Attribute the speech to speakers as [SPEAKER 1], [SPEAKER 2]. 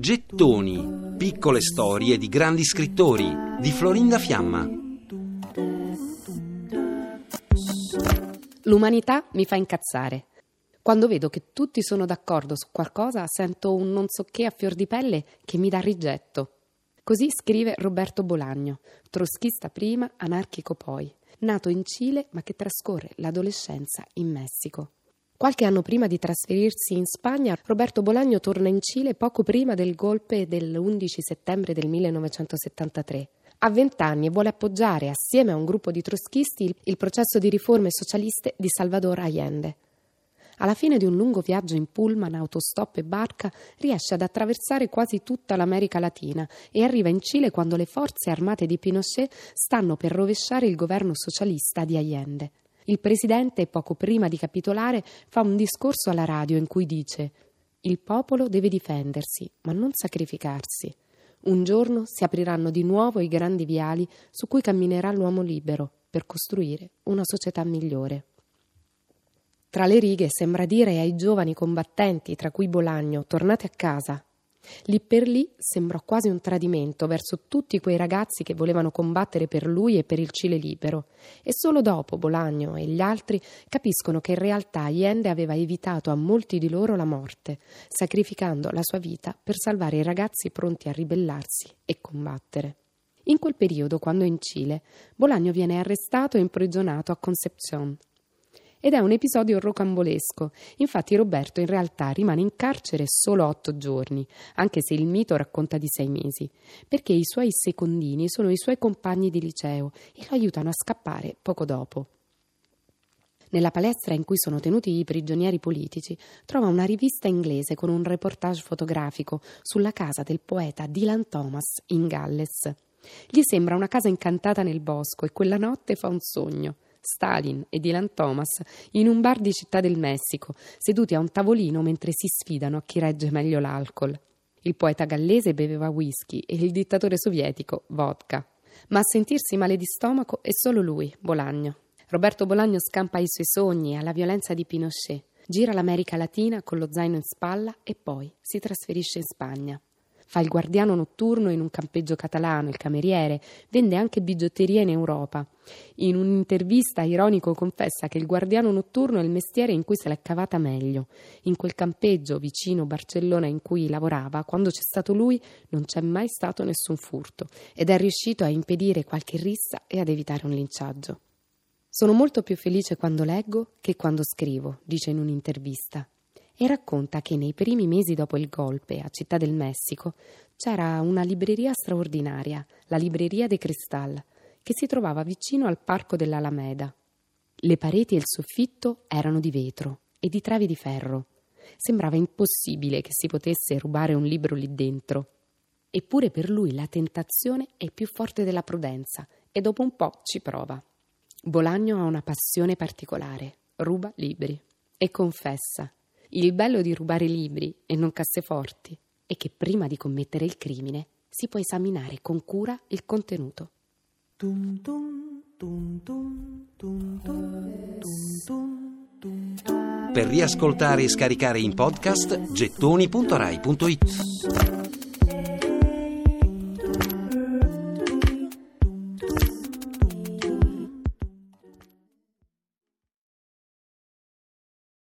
[SPEAKER 1] Gettoni, piccole storie di grandi scrittori di Florinda Fiamma.
[SPEAKER 2] L'umanità mi fa incazzare. Quando vedo che tutti sono d'accordo su qualcosa, sento un non so che a fior di pelle che mi dà rigetto. Così scrive Roberto Bolagno, troschista prima, anarchico poi, nato in Cile ma che trascorre l'adolescenza in Messico. Qualche anno prima di trasferirsi in Spagna, Roberto Bolagno torna in Cile poco prima del golpe dell'11 settembre del 1973. Ha vent'anni vuole appoggiare, assieme a un gruppo di trotskisti, il processo di riforme socialiste di Salvador Allende. Alla fine di un lungo viaggio in pullman, autostop e barca, riesce ad attraversare quasi tutta l'America Latina e arriva in Cile quando le forze armate di Pinochet stanno per rovesciare il governo socialista di Allende. Il presidente, poco prima di capitolare, fa un discorso alla radio in cui dice Il popolo deve difendersi, ma non sacrificarsi. Un giorno si apriranno di nuovo i grandi viali su cui camminerà l'uomo libero per costruire una società migliore. Tra le righe sembra dire ai giovani combattenti, tra cui Bolagno, tornate a casa. Lì per lì sembrò quasi un tradimento verso tutti quei ragazzi che volevano combattere per lui e per il Cile libero. E solo dopo Bolagno e gli altri capiscono che in realtà Allende aveva evitato a molti di loro la morte, sacrificando la sua vita per salvare i ragazzi pronti a ribellarsi e combattere. In quel periodo, quando in Cile, Bolagno viene arrestato e imprigionato a Concepción, ed è un episodio rocambolesco. Infatti Roberto in realtà rimane in carcere solo otto giorni, anche se il mito racconta di sei mesi, perché i suoi secondini sono i suoi compagni di liceo e lo aiutano a scappare poco dopo. Nella palestra in cui sono tenuti i prigionieri politici trova una rivista inglese con un reportage fotografico sulla casa del poeta Dylan Thomas in Galles. Gli sembra una casa incantata nel bosco e quella notte fa un sogno. Stalin e Dylan Thomas in un bar di Città del Messico, seduti a un tavolino mentre si sfidano a chi regge meglio l'alcol. Il poeta gallese beveva whisky e il dittatore sovietico vodka. Ma a sentirsi male di stomaco è solo lui, Bolagno. Roberto Bolagno scampa i suoi sogni alla violenza di Pinochet, gira l'America Latina con lo zaino in spalla e poi si trasferisce in Spagna. Fa il guardiano notturno in un campeggio catalano, il cameriere, vende anche bigiotteria in Europa. In un'intervista ironico confessa che il guardiano notturno è il mestiere in cui se l'è cavata meglio. In quel campeggio vicino Barcellona in cui lavorava, quando c'è stato lui, non c'è mai stato nessun furto ed è riuscito a impedire qualche rissa e ad evitare un linciaggio. Sono molto più felice quando leggo che quando scrivo, dice in un'intervista e racconta che nei primi mesi dopo il golpe a Città del Messico c'era una libreria straordinaria, la Libreria de Cristal, che si trovava vicino al parco dell'Alameda. Le pareti e il soffitto erano di vetro e di travi di ferro. Sembrava impossibile che si potesse rubare un libro lì dentro. Eppure per lui la tentazione è più forte della prudenza e dopo un po' ci prova. Bolagno ha una passione particolare, ruba libri e confessa il bello di rubare libri e non casseforti è che prima di commettere il crimine si può esaminare con cura il contenuto.
[SPEAKER 1] Per riascoltare e scaricare in podcast gettoni.rai.it